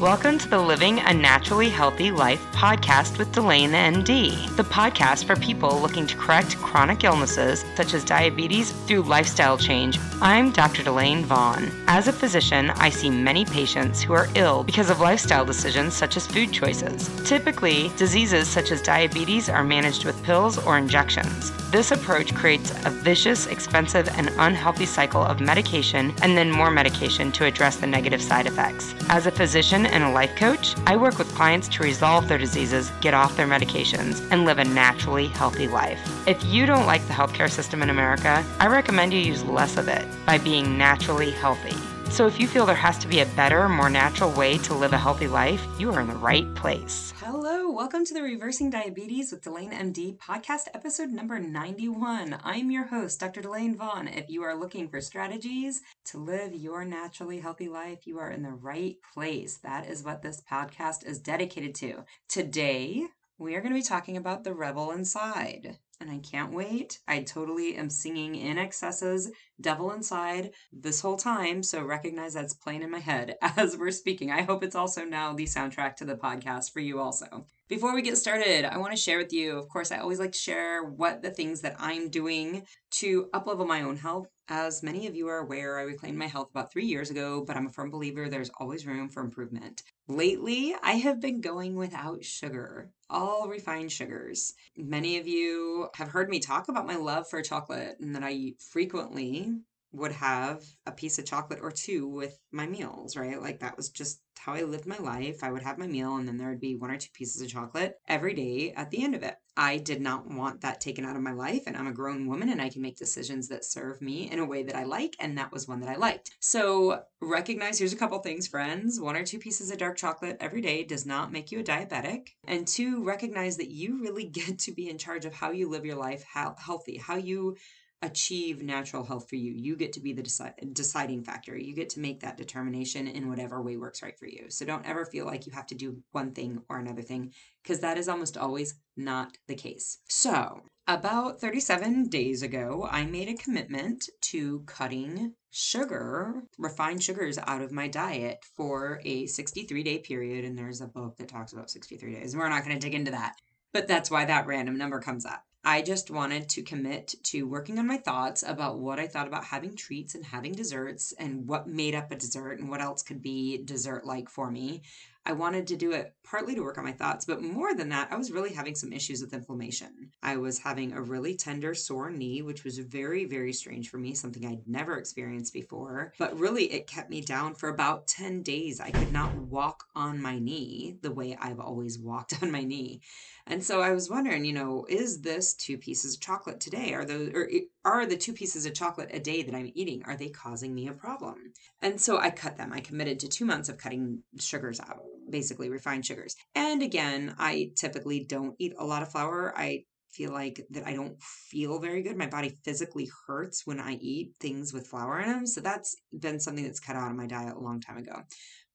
Welcome to the Living a Naturally Healthy Life podcast with Delane MD, the podcast for people looking to correct chronic illnesses such as diabetes through lifestyle change. I'm Dr. Delane Vaughn. As a physician, I see many patients who are ill because of lifestyle decisions such as food choices. Typically, diseases such as diabetes are managed with pills or injections. This approach creates a vicious, expensive, and unhealthy cycle of medication and then more medication to address the negative side effects. As a physician and a life coach, I work with clients to resolve their diseases, get off their medications, and live a naturally healthy life. If you don't like the healthcare system in America, I recommend you use less of it by being naturally healthy. So if you feel there has to be a better, more natural way to live a healthy life, you are in the right place. Hello, welcome to the Reversing Diabetes with Delane MD podcast episode number 91. I'm your host, Dr. Delane Vaughn. If you are looking for strategies to live your naturally healthy life, you are in the right place. That is what this podcast is dedicated to. Today, we are going to be talking about the rebel inside and I can't wait. I totally am singing INXS's Devil Inside this whole time, so recognize that's playing in my head as we're speaking. I hope it's also now the soundtrack to the podcast for you also. Before we get started, I want to share with you, of course, I always like to share what the things that I'm doing to uplevel my own health. As many of you are aware, I reclaimed my health about three years ago, but I'm a firm believer there's always room for improvement. Lately, I have been going without sugar, all refined sugars. Many of you have heard me talk about my love for chocolate and that I frequently would have a piece of chocolate or two with my meals, right? Like that was just how I lived my life. I would have my meal and then there would be one or two pieces of chocolate every day at the end of it. I did not want that taken out of my life and I'm a grown woman and I can make decisions that serve me in a way that I like and that was one that I liked. So, recognize here's a couple things friends. One or two pieces of dark chocolate every day does not make you a diabetic. And two, recognize that you really get to be in charge of how you live your life healthy, how you achieve natural health for you. You get to be the deci- deciding factor. You get to make that determination in whatever way works right for you. So don't ever feel like you have to do one thing or another thing because that is almost always not the case. So, about 37 days ago, I made a commitment to cutting sugar, refined sugars out of my diet for a 63 day period. And there's a book that talks about 63 days. And we're not going to dig into that. But that's why that random number comes up. I just wanted to commit to working on my thoughts about what I thought about having treats and having desserts and what made up a dessert and what else could be dessert like for me. I wanted to do it partly to work on my thoughts, but more than that, I was really having some issues with inflammation. I was having a really tender, sore knee, which was very, very strange for me, something I'd never experienced before. But really, it kept me down for about 10 days. I could not walk on my knee the way I've always walked on my knee. And so I was wondering, you know, is this two pieces of chocolate today? Are those or are the two pieces of chocolate a day that I'm eating are they causing me a problem? And so I cut them. I committed to 2 months of cutting sugars out, basically refined sugars. And again, I typically don't eat a lot of flour. I feel like that I don't feel very good. My body physically hurts when I eat things with flour in them. So that's been something that's cut out of my diet a long time ago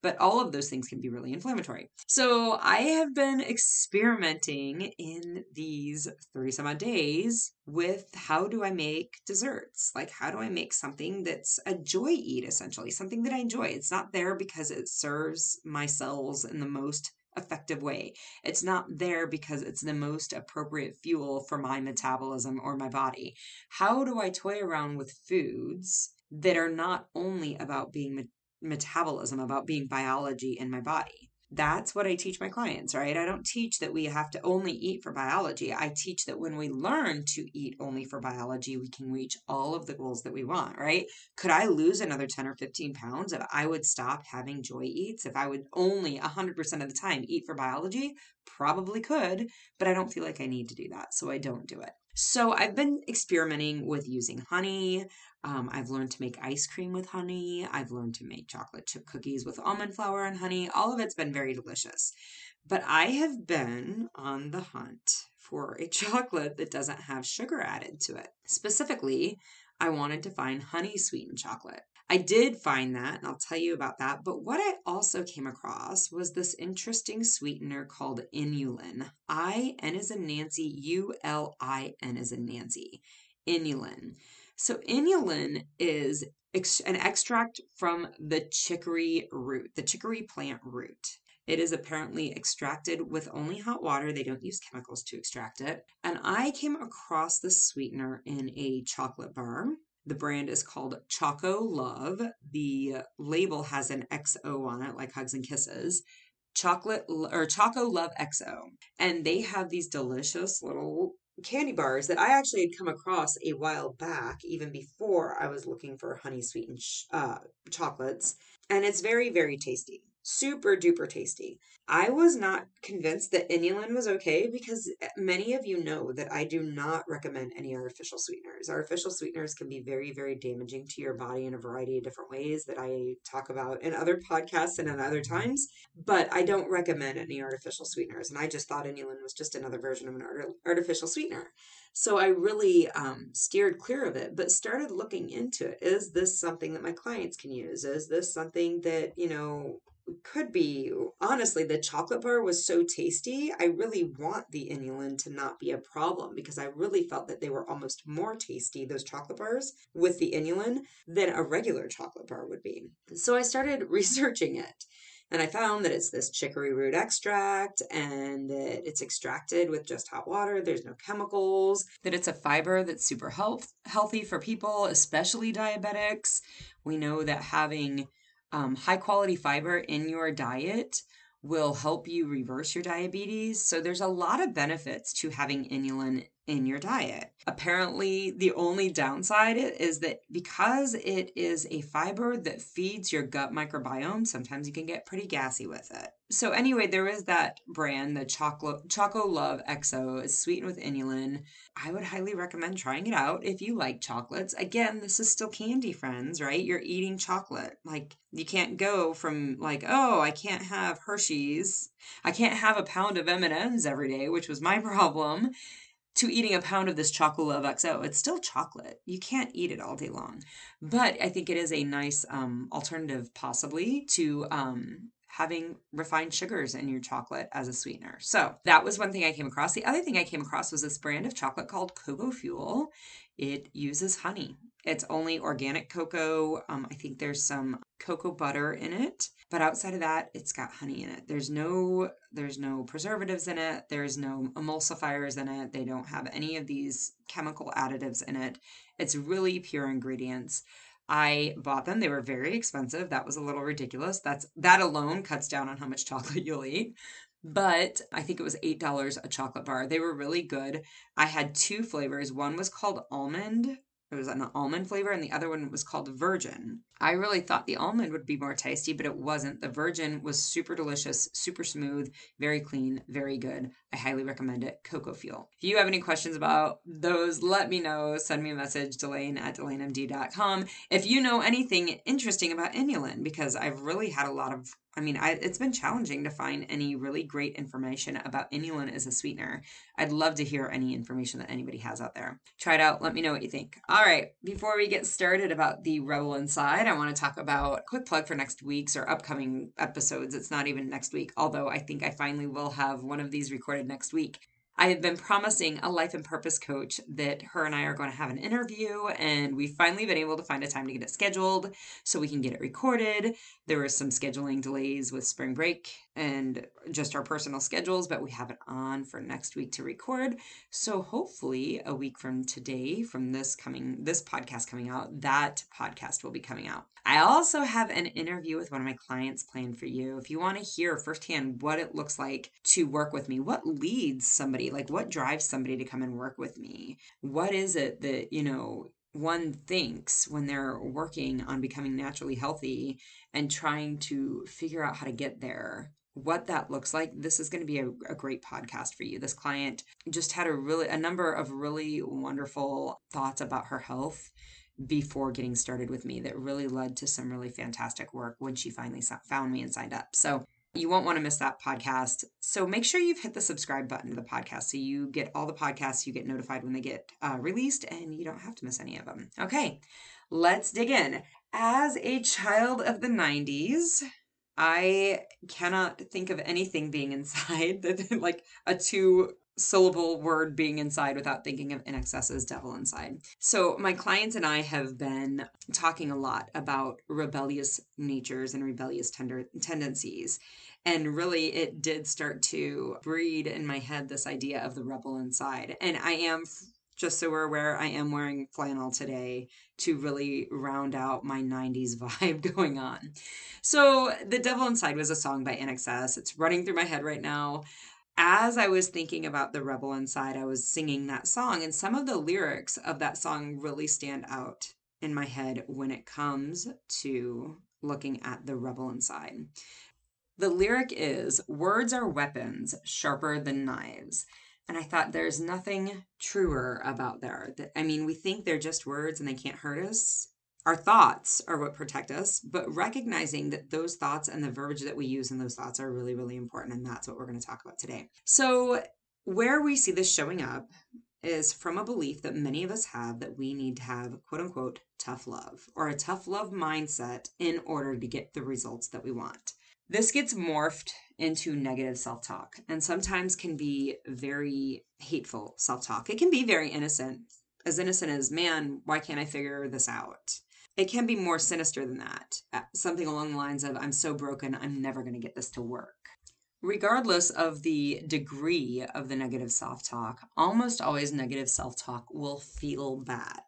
but all of those things can be really inflammatory. So I have been experimenting in these 30 some odd days with how do I make desserts? Like, how do I make something that's a joy eat, essentially, something that I enjoy? It's not there because it serves my cells in the most effective way. It's not there because it's the most appropriate fuel for my metabolism or my body. How do I toy around with foods that are not only about being metabolism, about being biology in my body. That's what I teach my clients, right? I don't teach that we have to only eat for biology. I teach that when we learn to eat only for biology, we can reach all of the goals that we want, right? Could I lose another 10 or 15 pounds if I would stop having joy eats? If I would only 100% of the time eat for biology? Probably could, but I don't feel like I need to do that. So I don't do it. So I've been experimenting with using honey. Um, I've learned to make ice cream with honey. I've learned to make chocolate chip cookies with almond flour and honey. All of it's been very delicious. But I have been on the hunt for a chocolate that doesn't have sugar added to it. Specifically, I wanted to find honey sweetened chocolate. I did find that, and I'll tell you about that. But what I also came across was this interesting sweetener called inulin. I N is in Nancy, U L I N is in Nancy. Inulin. So, inulin is ex- an extract from the chicory root, the chicory plant root. It is apparently extracted with only hot water. They don't use chemicals to extract it. And I came across this sweetener in a chocolate bar. The brand is called Chocolove. The label has an XO on it, like Hugs and Kisses. Chocolate or Chocolove XO. And they have these delicious little candy bars that I actually had come across a while back, even before I was looking for honey sweetened uh, chocolates. And it's very, very tasty super duper tasty. I was not convinced that inulin was okay because eh, many of you know that I do not recommend any artificial sweeteners. Artificial sweeteners can be very, very damaging to your body in a variety of different ways that I talk about in other podcasts and at other times, but I don't recommend any artificial sweeteners. And I just thought inulin was just another version of an artificial sweetener. So I really um, steered clear of it, but started looking into it. Is this something that my clients can use? Is this something that, you know, could be honestly the chocolate bar was so tasty i really want the inulin to not be a problem because i really felt that they were almost more tasty those chocolate bars with the inulin than a regular chocolate bar would be so i started researching it and I found that it's this chicory root extract and that it's extracted with just hot water. There's no chemicals. That it's a fiber that's super health, healthy for people, especially diabetics. We know that having um, high quality fiber in your diet will help you reverse your diabetes. So there's a lot of benefits to having inulin in your diet. Apparently, the only downside is that because it is a fiber that feeds your gut microbiome, sometimes you can get pretty gassy with it. So anyway, there is that brand, the Chocolate Chocolove XO. It's sweetened with inulin. I would highly recommend trying it out if you like chocolates. Again, this is still candy, friends, right? You're eating chocolate. Like you can't go from like, oh, I can't have Hershey's. I can't have a pound of M&Ms every day, which was my problem to eating a pound of this Chocolove XO. It's still chocolate. You can't eat it all day long. But I think it is a nice um, alternative, possibly, to um, having refined sugars in your chocolate as a sweetener. So that was one thing I came across. The other thing I came across was this brand of chocolate called Cocoa Fuel. It uses honey. It's only organic cocoa. Um, I think there's some cocoa butter in it, but outside of that, it's got honey in it. There's no there's no preservatives in it. There's no emulsifiers in it. They don't have any of these chemical additives in it. It's really pure ingredients. I bought them. They were very expensive. That was a little ridiculous. That's that alone cuts down on how much chocolate you'll eat. But I think it was $8 a chocolate bar. They were really good. I had two flavors. One was called almond it was an almond flavor, and the other one was called Virgin. I really thought the almond would be more tasty, but it wasn't. The Virgin was super delicious, super smooth, very clean, very good. I highly recommend it. Cocoa Fuel. If you have any questions about those, let me know. Send me a message, Delane at DelaneMD.com. If you know anything interesting about inulin, because I've really had a lot of I mean, I, it's been challenging to find any really great information about inulin as a sweetener. I'd love to hear any information that anybody has out there. Try it out. Let me know what you think. All right. Before we get started about the Rebel Inside, I want to talk about quick plug for next week's or upcoming episodes. It's not even next week, although I think I finally will have one of these recorded next week. I have been promising a life and purpose coach that her and I are going to have an interview, and we've finally been able to find a time to get it scheduled so we can get it recorded. There were some scheduling delays with spring break and just our personal schedules, but we have it on for next week to record. So hopefully, a week from today, from this coming, this podcast coming out, that podcast will be coming out. I also have an interview with one of my clients planned for you. If you want to hear firsthand what it looks like to work with me, what leads somebody, like what drives somebody to come and work with me, what is it that, you know, one thinks when they're working on becoming naturally healthy and trying to figure out how to get there? What that looks like? This is going to be a, a, great podcast for you. This client just had a really a number of really wonderful thoughts about her health before getting started with me that really led to some really fantastic work when she finally found me and signed up so you won't want to miss that podcast. So make sure you've hit the subscribe button to the podcast so you get all the podcasts, you get notified when they get uh, released, and you don't have to miss any of them. Okay, let's dig in. As a child of the 90s, I cannot think of anything being inside that like a two syllable word being inside without thinking of INXS's devil inside. So my clients and I have been talking a lot about rebellious natures and rebellious tender tendencies. And really it did start to breed in my head this idea of the rebel inside. And I am just so we're aware, I am wearing flannel today to really round out my 90s vibe going on. So, The Devil Inside was a song by INXS. It's running through my head right now. As I was thinking about The Rebel Inside, I was singing that song, and some of the lyrics of that song really stand out in my head when it comes to looking at The Rebel Inside. The lyric is Words are weapons sharper than knives. And I thought there's nothing truer about there. I mean, we think they're just words and they can't hurt us. Our thoughts are what protect us, but recognizing that those thoughts and the verbiage that we use in those thoughts are really, really important. And that's what we're going to talk about today. So, where we see this showing up is from a belief that many of us have that we need to have quote unquote tough love or a tough love mindset in order to get the results that we want. This gets morphed into negative self talk and sometimes can be very hateful self talk. It can be very innocent, as innocent as, man, why can't I figure this out? It can be more sinister than that. Uh, something along the lines of, I'm so broken, I'm never going to get this to work. Regardless of the degree of the negative self talk, almost always negative self talk will feel bad.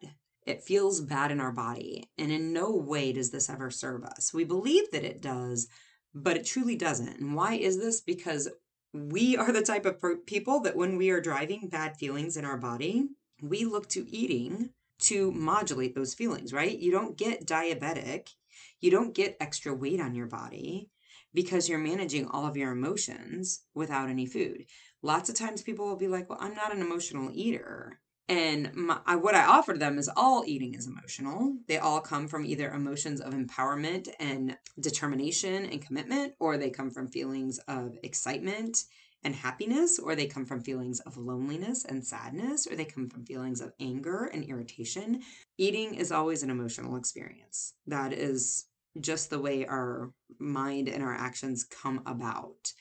It feels bad in our body, and in no way does this ever serve us. We believe that it does, but it truly doesn't. And why is this? Because we are the type of people that when we are driving bad feelings in our body, we look to eating to modulate those feelings, right? You don't get diabetic, you don't get extra weight on your body because you're managing all of your emotions without any food. Lots of times people will be like, Well, I'm not an emotional eater. And my, I, what I offer them is all eating is emotional. They all come from either emotions of empowerment and determination and commitment, or they come from feelings of excitement and happiness, or they come from feelings of loneliness and sadness, or they come from feelings of anger and irritation. Eating is always an emotional experience. That is just the way our mind and our actions come about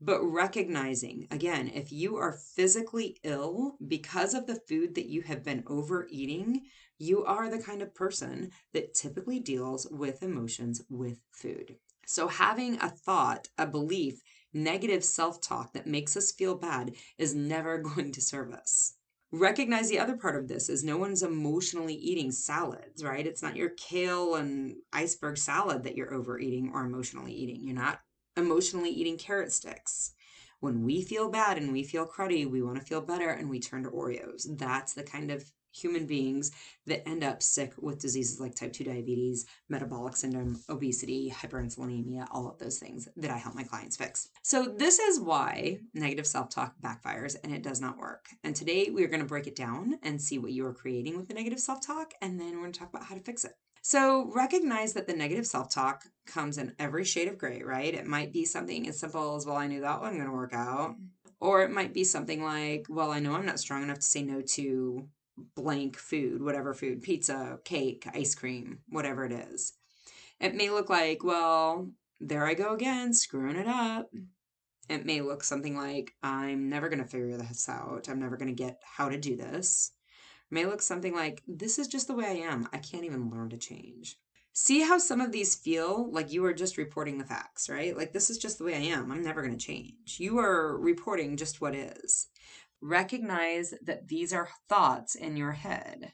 but recognizing again if you are physically ill because of the food that you have been overeating you are the kind of person that typically deals with emotions with food so having a thought a belief negative self-talk that makes us feel bad is never going to serve us recognize the other part of this is no one's emotionally eating salads, right? It's not your kale and iceberg salad that you're overeating or emotionally eating. You're not emotionally eating carrot sticks. When we feel bad and we feel cruddy, we want to feel better and we turn to Oreos. That's the kind of human beings that end up sick with diseases like type 2 diabetes, metabolic syndrome, obesity, hyperinsulinemia, all of those things that I help my clients fix. So, this is why negative self talk backfires and it does not work. And today we are going to break it down and see what you are creating with the negative self talk, and then we're going to talk about how to fix it. So recognize that the negative self talk comes in every shade of gray, right? It might be something as simple as, well, I knew that wasn't going to work out. Or it might be something like, well, I know I'm not strong enough to say no to blank food, whatever food, pizza, cake, ice cream, whatever it is. It may look like, well, there I go again, screwing it up. It may look something like, I'm never going to figure this out. I'm never going to get how to do this may look something like this is just the way I am. I can't even learn to change. See how some of these feel like you are just reporting the facts, right? Like this is just the way I am. I'm never going to change. You are reporting just what is. Recognize that these are thoughts in your head.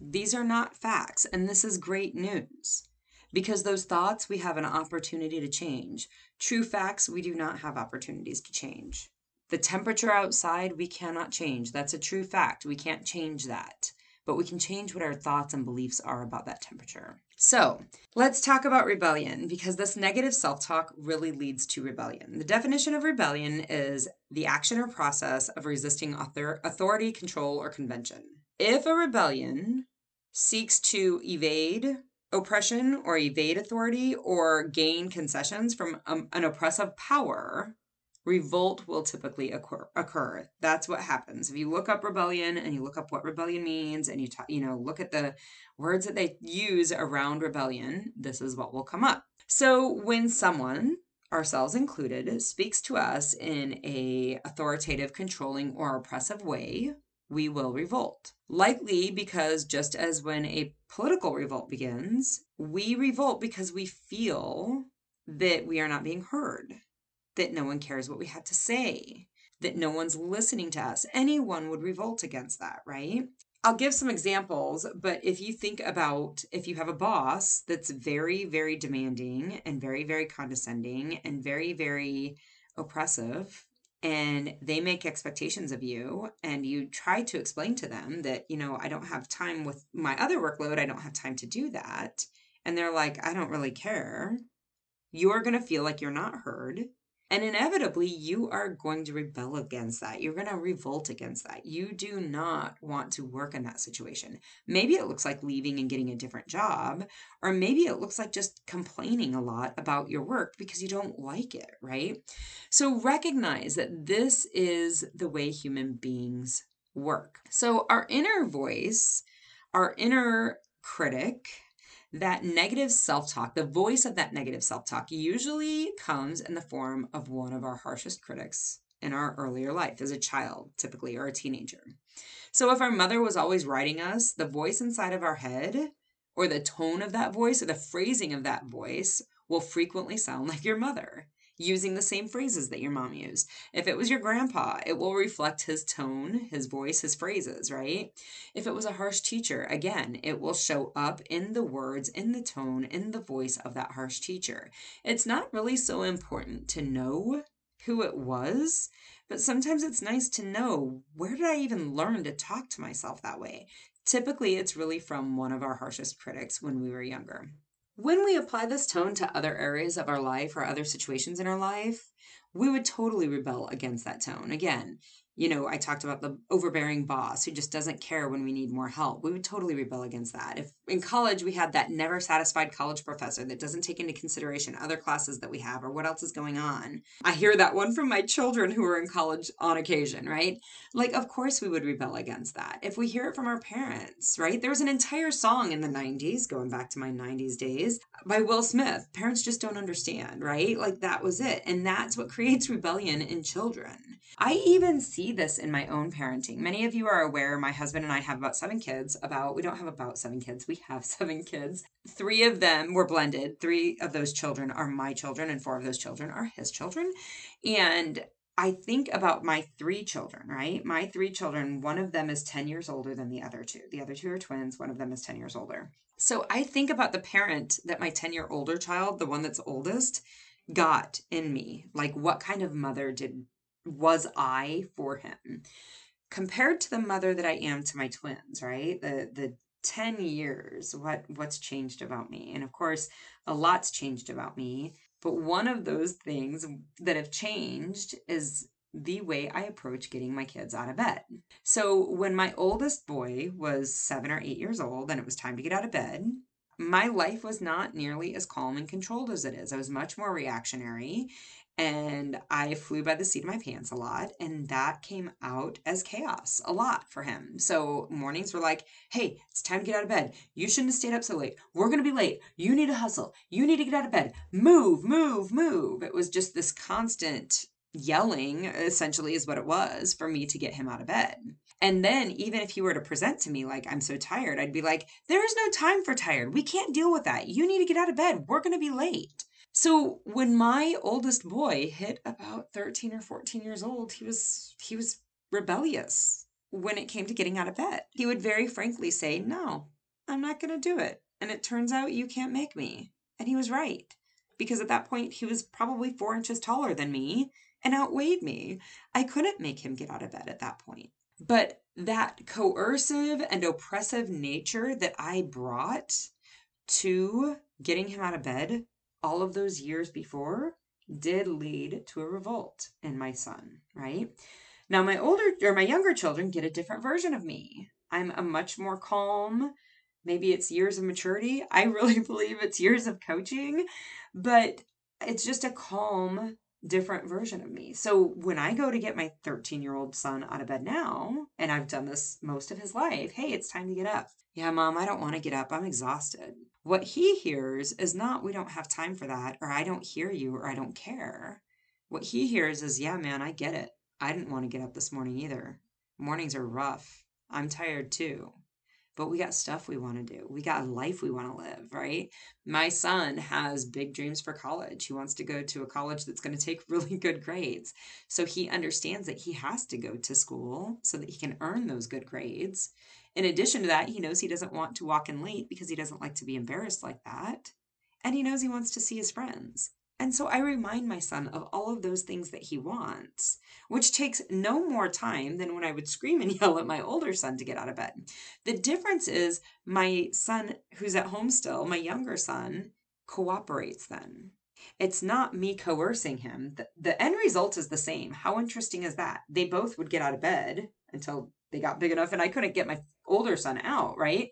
These are not facts, and this is great news because those thoughts we have an opportunity to change. True facts we do not have opportunities to change. The temperature outside we cannot change. That's a true fact. We can't change that. But we can change what our thoughts and beliefs are about that temperature. So let's talk about rebellion because this negative self talk really leads to rebellion. The definition of rebellion is the action or process of resisting author- authority, control, or convention. If a rebellion seeks to evade oppression or evade authority or gain concessions from um, an oppressive power, revolt will typically occur, occur. That's what happens. If you look up rebellion and you look up what rebellion means and you ta- you know look at the words that they use around rebellion, this is what will come up. So when someone ourselves included speaks to us in a authoritative controlling or oppressive way we will revolt likely because just as when a political revolt begins we revolt because we feel that we are not being heard that no one cares what we have to say that no one's listening to us. Anyone would revolt against that right? I'll give some examples, but if you think about if you have a boss that's very, very demanding and very, very condescending and very, very oppressive, and they make expectations of you, and you try to explain to them that, you know, I don't have time with my other workload, I don't have time to do that, and they're like, I don't really care, you're going to feel like you're not heard and inevitably, you are going to rebel against that. You're going to revolt against that. You do not want to work in that situation. Maybe it looks like leaving and getting a different job, or maybe it looks like just complaining a lot about your work because you don't like it, right? So recognize that this is the way human beings work. So, our inner voice, our inner critic, that negative self talk, the voice of that negative self talk, usually comes in the form of one of our harshest critics in our earlier life as a child, typically, or a teenager. So if our mother was always writing us, the voice inside of our head, or the tone of that voice, or the phrasing of that voice, will frequently sound like your mother using the same phrases that your mom used. If it was your grandpa, it will reflect his tone, his voice, his phrases, right? If it was a harsh teacher, again, it will show up in the words, in the tone, in the voice of that harsh teacher. It's not really so important to know who it was, but sometimes it's nice to know where did I even learn to talk to myself that way? Typically, it's really from one of our harshest critics when we were younger. When we apply this tone to other areas of our life or other situations in our life, we would totally rebel against that tone. Again, you know, I talked about the overbearing boss who just doesn't care when we need more help. We would totally rebel against that. If in college we had that never satisfied college professor that doesn't take into consideration other classes that we have or what else is going on. I hear that one from my children who are in college on occasion, right? Like, of course we would rebel against that. If we hear it from our parents, right? There was an entire song in the 90s, going back to my 90s days, by Will Smith. Parents just don't understand, right? Like, that was it. And that's what creates rebellion in children. I even see see this in my own parenting. Many of you are aware my husband and I have about seven kids. About, we don't have about seven kids, we have seven kids. Three of them were blended. Three of those children are my children, and four of those children are his children. And I think about my three children, right? My three children, one of them is 10 years older than the other two. The other two are twins, one of them is 10 years older. So I think about the parent that my 10 year older child, the one that's oldest, got in me. Like, what kind of mother did was I for him compared to the mother that I am to my twins, right? The the 10 years what what's changed about me. And of course, a lot's changed about me, but one of those things that have changed is the way I approach getting my kids out of bed. So, when my oldest boy was 7 or 8 years old and it was time to get out of bed, my life was not nearly as calm and controlled as it is. I was much more reactionary and I flew by the seat of my pants a lot, and that came out as chaos a lot for him. So mornings were like, hey, it's time to get out of bed. You shouldn't have stayed up so late. We're going to be late. You need to hustle. You need to get out of bed. Move, move, move. It was just this constant yelling, essentially, is what it was for me to get him out of bed. And then, even if he were to present to me like, I'm so tired, I'd be like, there is no time for tired. We can't deal with that. You need to get out of bed. We're going to be late. So when my oldest boy hit about 13 or 14 years old, he was he was rebellious when it came to getting out of bed. He would very frankly say, "No, I'm not going to do it." And it turns out you can't make me. And he was right. Because at that point he was probably 4 inches taller than me and outweighed me. I couldn't make him get out of bed at that point. But that coercive and oppressive nature that I brought to getting him out of bed all of those years before did lead to a revolt in my son, right? Now, my older or my younger children get a different version of me. I'm a much more calm, maybe it's years of maturity. I really believe it's years of coaching, but it's just a calm, different version of me. So when I go to get my 13 year old son out of bed now, and I've done this most of his life, hey, it's time to get up. Yeah, mom, I don't want to get up. I'm exhausted. What he hears is not, we don't have time for that, or I don't hear you, or I don't care. What he hears is, yeah, man, I get it. I didn't want to get up this morning either. Mornings are rough. I'm tired too but we got stuff we want to do. We got a life we want to live, right? My son has big dreams for college. He wants to go to a college that's going to take really good grades. So he understands that he has to go to school so that he can earn those good grades. In addition to that, he knows he doesn't want to walk in late because he doesn't like to be embarrassed like that. And he knows he wants to see his friends. And so I remind my son of all of those things that he wants, which takes no more time than when I would scream and yell at my older son to get out of bed. The difference is my son, who's at home still, my younger son, cooperates then. It's not me coercing him. The, the end result is the same. How interesting is that? They both would get out of bed until they got big enough and I couldn't get my older son out, right?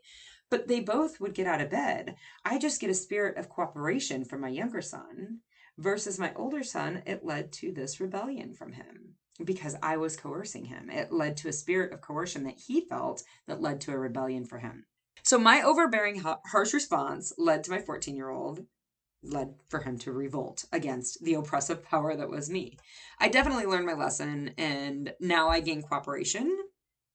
But they both would get out of bed. I just get a spirit of cooperation from my younger son versus my older son, it led to this rebellion from him because I was coercing him. It led to a spirit of coercion that he felt that led to a rebellion for him. So my overbearing, harsh response led to my 14 year old, led for him to revolt against the oppressive power that was me. I definitely learned my lesson and now I gain cooperation.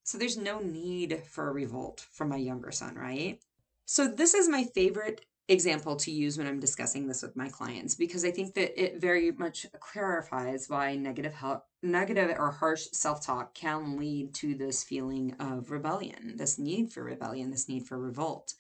So there's no need for a revolt from my younger son, right? So this is my favorite example to use when I'm discussing this with my clients because I think that it very much clarifies why negative help, negative or harsh self-talk can lead to this feeling of rebellion, this need for rebellion, this need for revolt.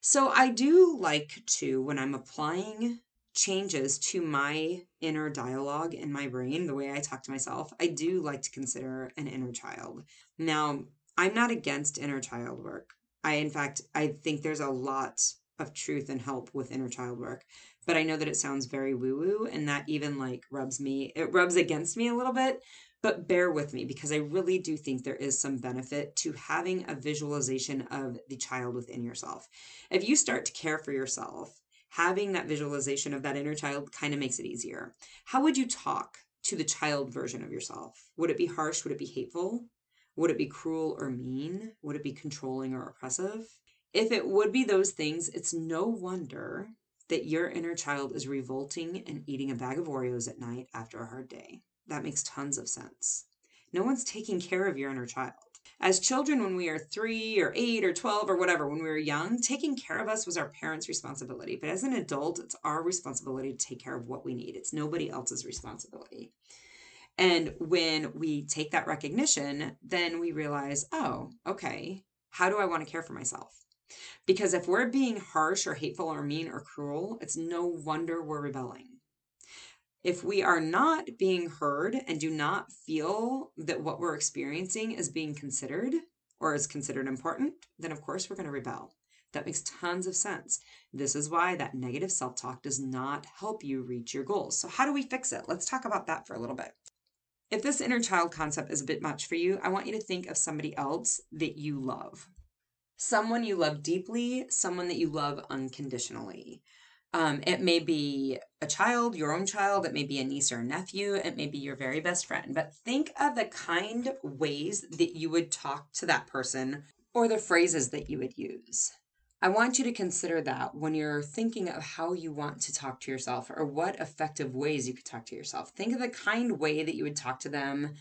So I do like to when I'm applying changes to my inner dialogue in my brain, the way I talk to myself, I do like to consider an inner child. Now, I'm not against inner child work. I in fact I think there's a lot of truth and help with inner child work. But I know that it sounds very woo woo and that even like rubs me, it rubs against me a little bit. But bear with me because I really do think there is some benefit to having a visualization of the child within yourself. If you start to care for yourself, having that visualization of that inner child kind of makes it easier. How would you talk to the child version of yourself? Would it be harsh? Would it be hateful? Would it be cruel or mean? Would it be controlling or oppressive? If it would be those things, it's no wonder that your inner child is revolting and eating a bag of Oreos at night after a hard day. That makes tons of sense. No one's taking care of your inner child. As children, when we are three or eight or 12 or whatever, when we were young, taking care of us was our parents' responsibility. But as an adult, it's our responsibility to take care of what we need. It's nobody else's responsibility. And when we take that recognition, then we realize, oh, okay, how do I want to care for myself? Because if we're being harsh or hateful or mean or cruel, it's no wonder we're rebelling. If we are not being heard and do not feel that what we're experiencing is being considered or is considered important, then of course we're going to rebel. That makes tons of sense. This is why that negative self talk does not help you reach your goals. So, how do we fix it? Let's talk about that for a little bit. If this inner child concept is a bit much for you, I want you to think of somebody else that you love someone you love deeply, someone that you love unconditionally. Um, it may be a child, your own child, it may be a niece or a nephew, it may be your very best friend, but think of the kind ways that you would talk to that person or the phrases that you would use. I want you to consider that when you're thinking of how you want to talk to yourself or what effective ways you could talk to yourself. Think of the kind way that you would talk to them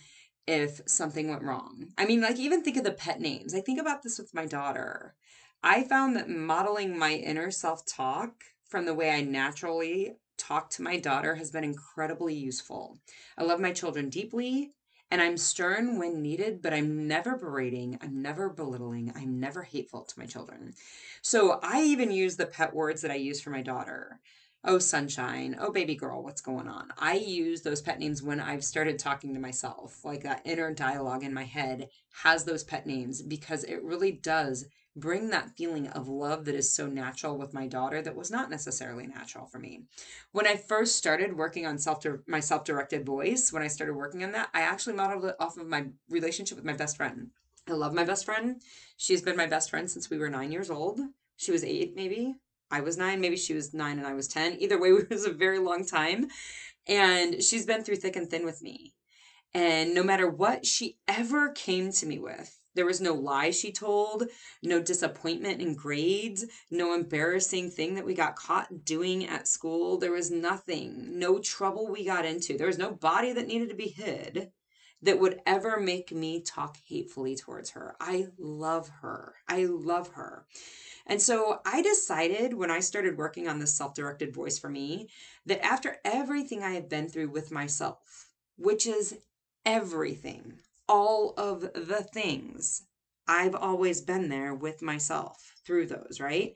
if something went wrong. I mean, like, even think of the pet names. I think about this with my daughter. I found that modeling my inner self talk from the way I naturally talk to my daughter has been incredibly useful. I love my children deeply and I'm stern when needed, but I'm never berating, I'm never belittling, I'm never hateful to my children. So I even use the pet words that I use for my daughter oh sunshine oh baby girl what's going on i use those pet names when i've started talking to myself like that inner dialogue in my head has those pet names because it really does bring that feeling of love that is so natural with my daughter that was not necessarily natural for me when i first started working on self my self-directed voice when i started working on that i actually modeled it off of my relationship with my best friend i love my best friend she's been my best friend since we were nine years old she was eight maybe I was nine, maybe she was nine and I was 10. Either way, it was a very long time. And she's been through thick and thin with me. And no matter what she ever came to me with, There was no lie she told, no disappointment in grades, no embarrassing thing that we got caught doing at school. There was nothing, no trouble we got into. There was no body that needed to be hid that would ever make me talk hatefully towards her. I love her. I love her. And so I decided when I started working on this self directed voice for me that after everything I had been through with myself, which is everything, all of the things. I've always been there with myself through those, right?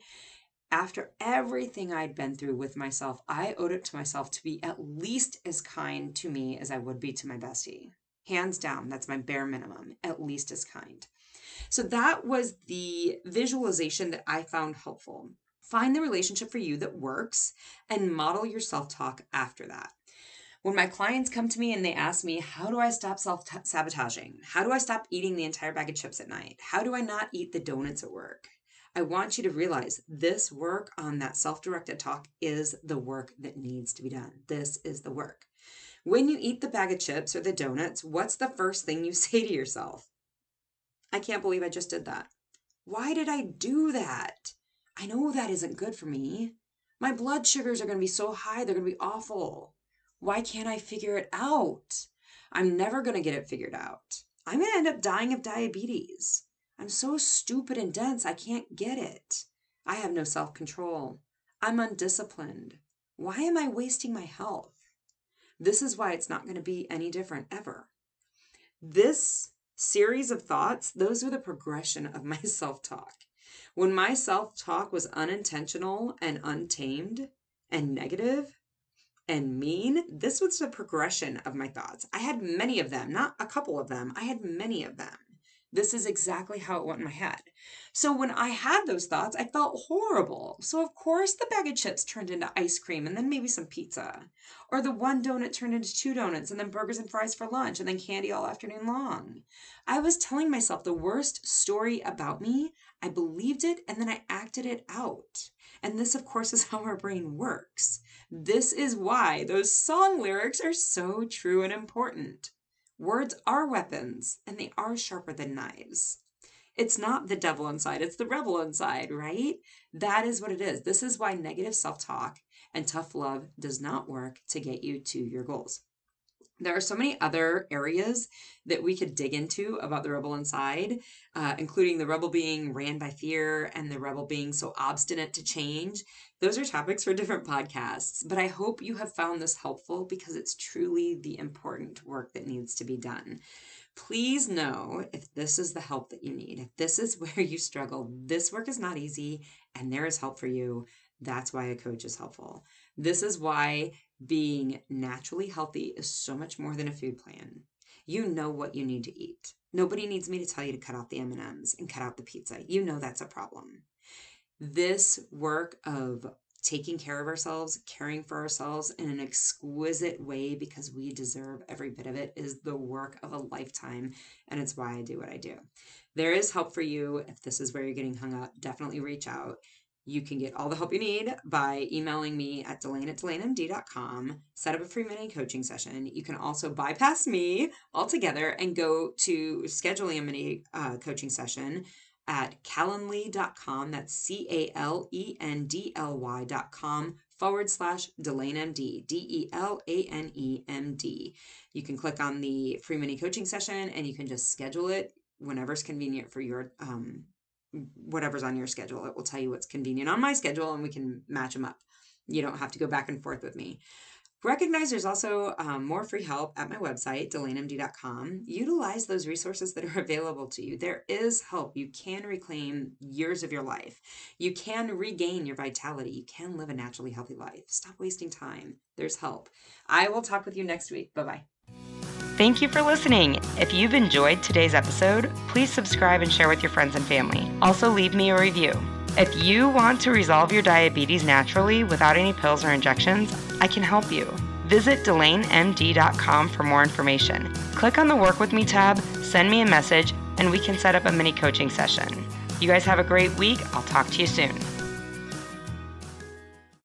After everything I'd been through with myself, I owed it to myself to be at least as kind to me as I would be to my bestie. Hands down, that's my bare minimum, at least as kind. So that was the visualization that I found helpful. Find the relationship for you that works and model your self talk after that when my clients come to me and they ask me, How do I stop self sabotaging? How do I stop eating the entire bag of chips at night? How do I not eat the donuts at work? I want you to realize this work on that self directed talk is the work that needs to be done. This is the work. When you eat the bag of chips or the donuts, what's the first thing you say to yourself? I can't believe I just did that. Why did I do that? I know that isn't good for me. My blood sugars are going to be so high, they're going to be awful. Why can't I figure it out? I'm never going to get it figured out. I'm going to end up dying of diabetes. I'm so stupid and dense, I can't get it. I have no self control. I'm undisciplined. Why am I wasting my health? This is why it's not going to be any different ever. This series of thoughts, those are the progression of my self talk. When my self talk was unintentional and untamed and negative, and mean, this was the progression of my thoughts. I had many of them, not a couple of them. I had many of them. This is exactly how it went in my head. So when I had those thoughts, I felt horrible. So of course the bag of chips turned into ice cream and then maybe some pizza. Or the one donut turned into two donuts and then burgers and fries for lunch and then candy all afternoon long. I was telling myself the worst story about me. I believed it and then I acted it out. And this, of course, is how our brain works. This is why those song lyrics are so true and important. Words are weapons, and they are sharper than knives. It's not the devil inside, it's the rebel inside, right? That is what it is. This is why negative self talk and tough love does not work to get you to your goals. There are so many other areas that we could dig into about the rebel inside, uh, including the rebel being ran by fear and the rebel being so obstinate to change. Those are topics for different podcasts, but I hope you have found this helpful because it's truly the important work that needs to be done. Please know if this is the help that you need, if this is where you struggle, this work is not easy and there is help for you. That's why a coach is helpful. This is why being naturally healthy is so much more than a food plan. You know what you need to eat. Nobody needs me to tell you to cut out the M&Ms and cut out the pizza. You know that's a problem. This work of taking care of ourselves, caring for ourselves in an exquisite way because we deserve every bit of it is the work of a lifetime. And it's why I do what I do. There is help for you. If this is where you're getting hung up, definitely reach out. You can get all the help you need by emailing me at delane at delanemd.com, set up a free mini coaching session. You can also bypass me altogether and go to scheduling a mini uh, coaching session at calendly.com. That's C A L E N D L Y.com forward slash DelaneMD, D E L A N E M D. You can click on the free mini coaching session and you can just schedule it whenever whenever's convenient for your um, whatever's on your schedule. It will tell you what's convenient on my schedule and we can match them up. You don't have to go back and forth with me. Recognize there's also um, more free help at my website, delanemd.com. Utilize those resources that are available to you. There is help. You can reclaim years of your life. You can regain your vitality. You can live a naturally healthy life. Stop wasting time. There's help. I will talk with you next week. Bye bye. Thank you for listening. If you've enjoyed today's episode, please subscribe and share with your friends and family. Also, leave me a review. If you want to resolve your diabetes naturally without any pills or injections, I can help you. Visit DelaneMD.com for more information. Click on the Work With Me tab, send me a message, and we can set up a mini coaching session. You guys have a great week. I'll talk to you soon.